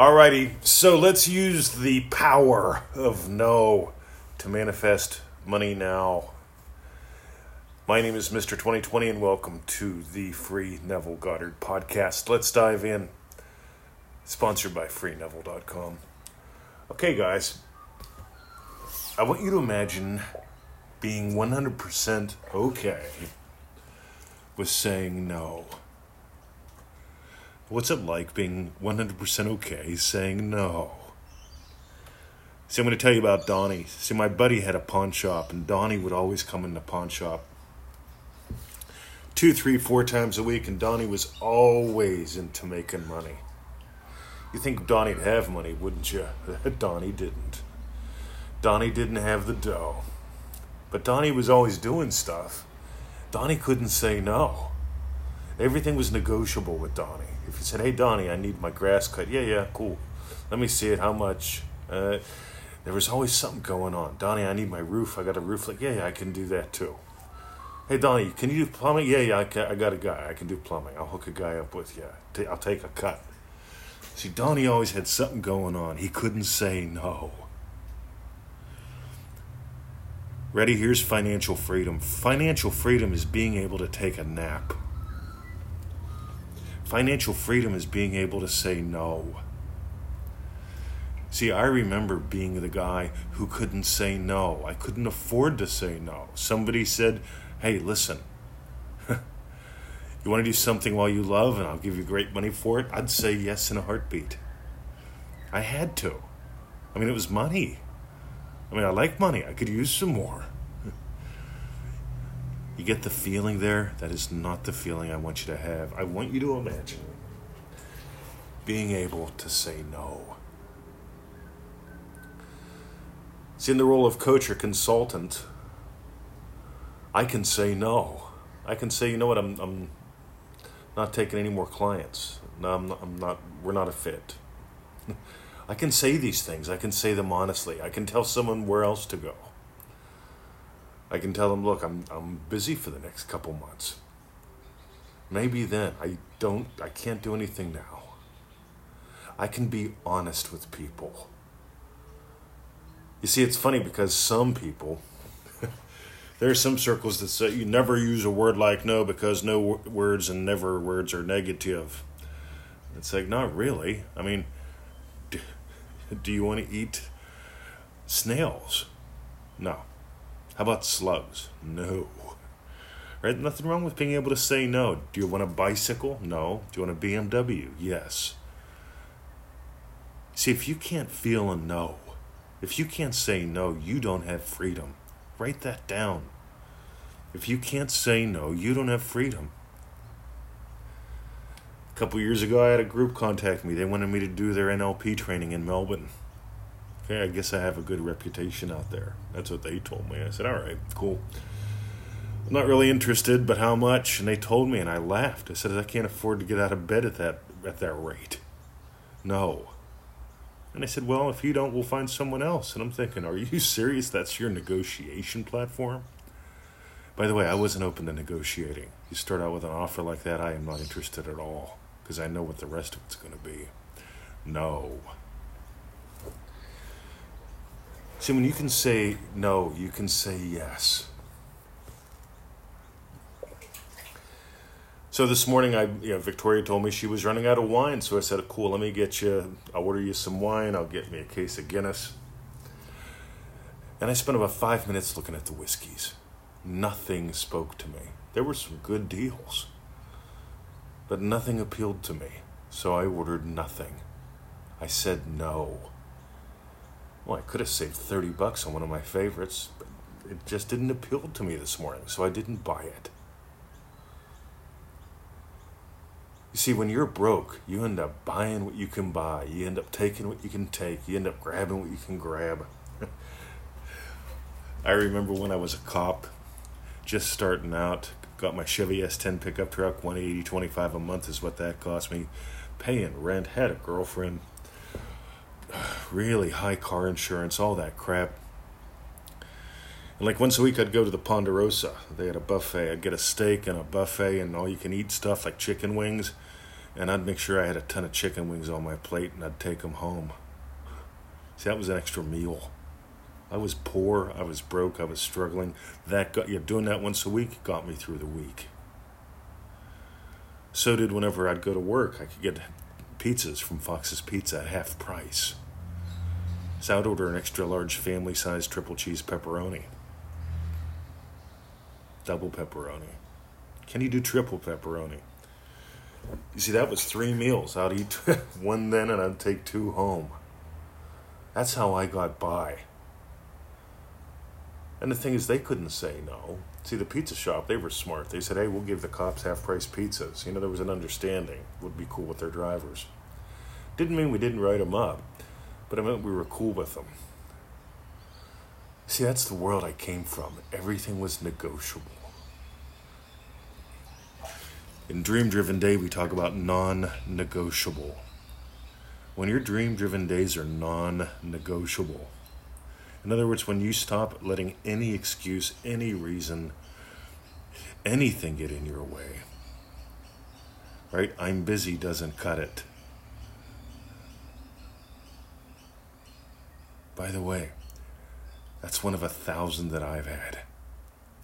Alrighty, so let's use the power of no to manifest money now. My name is Mr. 2020, and welcome to the Free Neville Goddard podcast. Let's dive in. Sponsored by FreeNeville.com. Okay, guys, I want you to imagine being 100% okay with saying no. What's it like being 100% okay saying no? See, I'm going to tell you about Donnie. See, my buddy had a pawn shop, and Donnie would always come in the pawn shop two, three, four times a week, and Donnie was always into making money. You think Donnie'd have money, wouldn't you? Donnie didn't. Donnie didn't have the dough. But Donnie was always doing stuff. Donnie couldn't say no. Everything was negotiable with Donnie. If you said, "Hey Donnie, I need my grass cut," yeah, yeah, cool. Let me see it. How much? Uh, there was always something going on. Donnie, I need my roof. I got a roof. Like, yeah, yeah, I can do that too. Hey Donnie, can you do plumbing? Yeah, yeah, I, can, I got a guy. I can do plumbing. I'll hook a guy up with you. I'll take a cut. See, Donnie always had something going on. He couldn't say no. Ready? Here's financial freedom. Financial freedom is being able to take a nap. Financial freedom is being able to say no. See, I remember being the guy who couldn't say no. I couldn't afford to say no. Somebody said, Hey, listen, you want to do something while you love and I'll give you great money for it? I'd say yes in a heartbeat. I had to. I mean, it was money. I mean, I like money. I could use some more. You get the feeling there? That is not the feeling I want you to have. I want you to imagine being able to say no. See, in the role of coach or consultant, I can say no. I can say, you know what, I'm, I'm not taking any more clients. No, I'm not, I'm not, we're not a fit. I can say these things. I can say them honestly. I can tell someone where else to go. I can tell them, look, I'm, I'm busy for the next couple months. Maybe then. I don't, I can't do anything now. I can be honest with people. You see, it's funny because some people, there are some circles that say you never use a word like no because no words and never words are negative. It's like, not really. I mean, do you want to eat snails? No. How about slugs? No. Right? Nothing wrong with being able to say no. Do you want a bicycle? No. Do you want a BMW? Yes. See, if you can't feel a no, if you can't say no, you don't have freedom. Write that down. If you can't say no, you don't have freedom. A couple years ago, I had a group contact me. They wanted me to do their NLP training in Melbourne. Okay, I guess I have a good reputation out there. That's what they told me. I said, all right, cool. I'm not really interested, but how much? And they told me, and I laughed. I said, I can't afford to get out of bed at that at that rate. No. And I said, well, if you don't, we'll find someone else. And I'm thinking, are you serious? That's your negotiation platform? By the way, I wasn't open to negotiating. You start out with an offer like that, I am not interested at all because I know what the rest of it's going to be. No. See, when you can say no, you can say yes. So this morning, I you know, Victoria told me she was running out of wine, so I said, "Cool, let me get you. I'll order you some wine. I'll get me a case of Guinness." And I spent about five minutes looking at the whiskeys. Nothing spoke to me. There were some good deals, but nothing appealed to me. So I ordered nothing. I said no. Well, I could have saved 30 bucks on one of my favorites, but it just didn't appeal to me this morning, so I didn't buy it. You see, when you're broke, you end up buying what you can buy. You end up taking what you can take. You end up grabbing what you can grab. I remember when I was a cop, just starting out, got my Chevy S10 pickup truck, 180 25 a month is what that cost me. Paying rent, had a girlfriend, really high car insurance, all that crap. And like once a week, I'd go to the Ponderosa. They had a buffet. I'd get a steak and a buffet and all you can eat stuff like chicken wings. And I'd make sure I had a ton of chicken wings on my plate and I'd take them home. See, that was an extra meal. I was poor, I was broke, I was struggling. That got, yeah, doing that once a week got me through the week. So did whenever I'd go to work, I could get pizzas from Fox's Pizza at half price. So I'd order an extra large family size triple cheese pepperoni. Double pepperoni. Can you do triple pepperoni? You see, that was three meals. I'd eat one then and I'd take two home. That's how I got by. And the thing is, they couldn't say no. See, the pizza shop, they were smart. They said, hey, we'll give the cops half price pizzas. You know, there was an understanding. Would be cool with their drivers. Didn't mean we didn't write them up, but it meant we were cool with them. See, that's the world I came from. Everything was negotiable. In Dream Driven Day, we talk about non negotiable. When your dream driven days are non negotiable, in other words, when you stop letting any excuse, any reason, anything get in your way, right? I'm busy doesn't cut it. By the way, that's one of a thousand that I've had.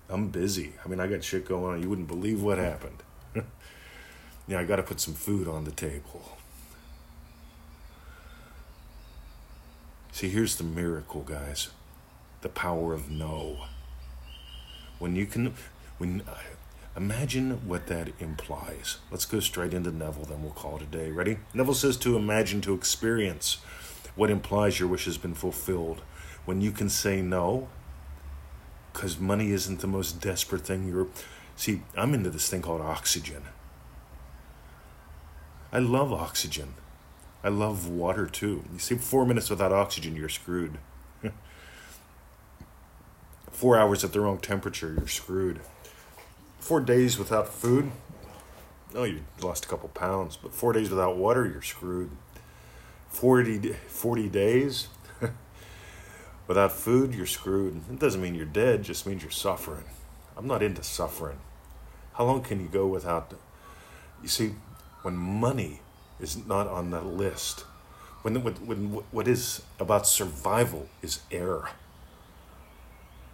I'm busy. I mean, I got shit going on. You wouldn't believe what happened. yeah, I got to put some food on the table. See, here's the miracle, guys the power of no. When you can, when, uh, imagine what that implies. Let's go straight into Neville, then we'll call it a day. Ready? Neville says to imagine, to experience what implies your wish has been fulfilled. When you can say no, because money isn't the most desperate thing you're. See, I'm into this thing called oxygen. I love oxygen. I love water too. You see, four minutes without oxygen, you're screwed. Four hours at the wrong temperature, you're screwed. Four days without food, oh, you lost a couple pounds. But four days without water, you're screwed. 40, 40 days without food, you're screwed. It doesn't mean you're dead, just means you're suffering. I'm not into suffering. How long can you go without? You see, when money is not on the list. When, when, when what is about survival is air,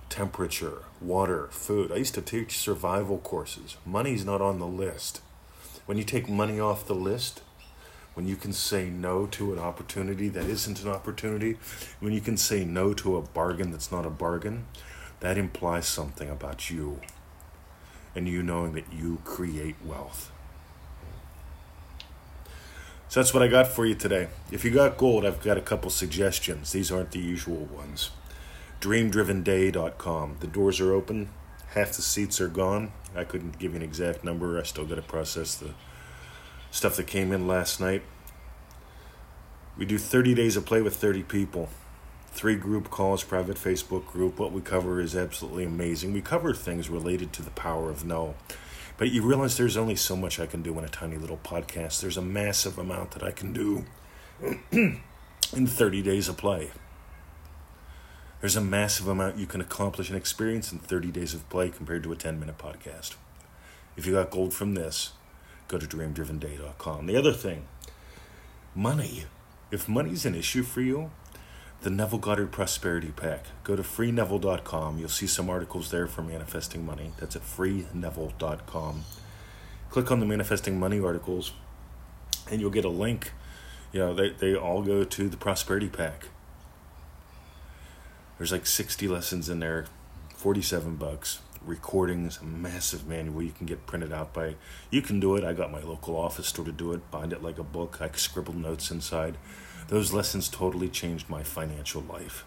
temperature, water, food. I used to teach survival courses. Money's not on the list. When you take money off the list, when you can say no to an opportunity that isn't an opportunity, when you can say no to a bargain that's not a bargain, that implies something about you and you knowing that you create wealth. So that's what I got for you today. If you got gold, I've got a couple suggestions. These aren't the usual ones. DreamDrivenDay.com. The doors are open. Half the seats are gone. I couldn't give you an exact number. I still got to process the stuff that came in last night. We do 30 days of play with 30 people. Three group calls, private Facebook group. What we cover is absolutely amazing. We cover things related to the power of no. But you realize there's only so much I can do in a tiny little podcast. There's a massive amount that I can do in 30 days of play. There's a massive amount you can accomplish and experience in 30 days of play compared to a 10 minute podcast. If you got gold from this, go to dreamdrivenday.com. The other thing, money. If money's an issue for you, the Neville Goddard Prosperity Pack. Go to freeneville.com. You'll see some articles there for manifesting money. That's at freeneville.com. Click on the manifesting money articles, and you'll get a link. You know, they, they all go to the Prosperity Pack. There's like 60 lessons in there, 47 bucks. Recordings, a massive manual you can get printed out by. You can do it. I got my local office store to do it. Bind it like a book. I scribbled notes inside those lessons totally changed my financial life.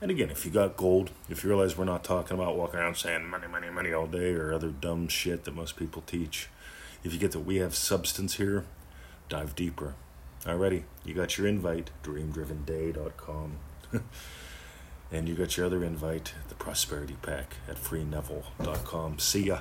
And again, if you got gold, if you realize we're not talking about walking around saying money, money, money all day or other dumb shit that most people teach, if you get that we have substance here, dive deeper. Alrighty, you got your invite, dreamdrivenday.com. and you got your other invite, the Prosperity Pack at freeneville.com. See ya.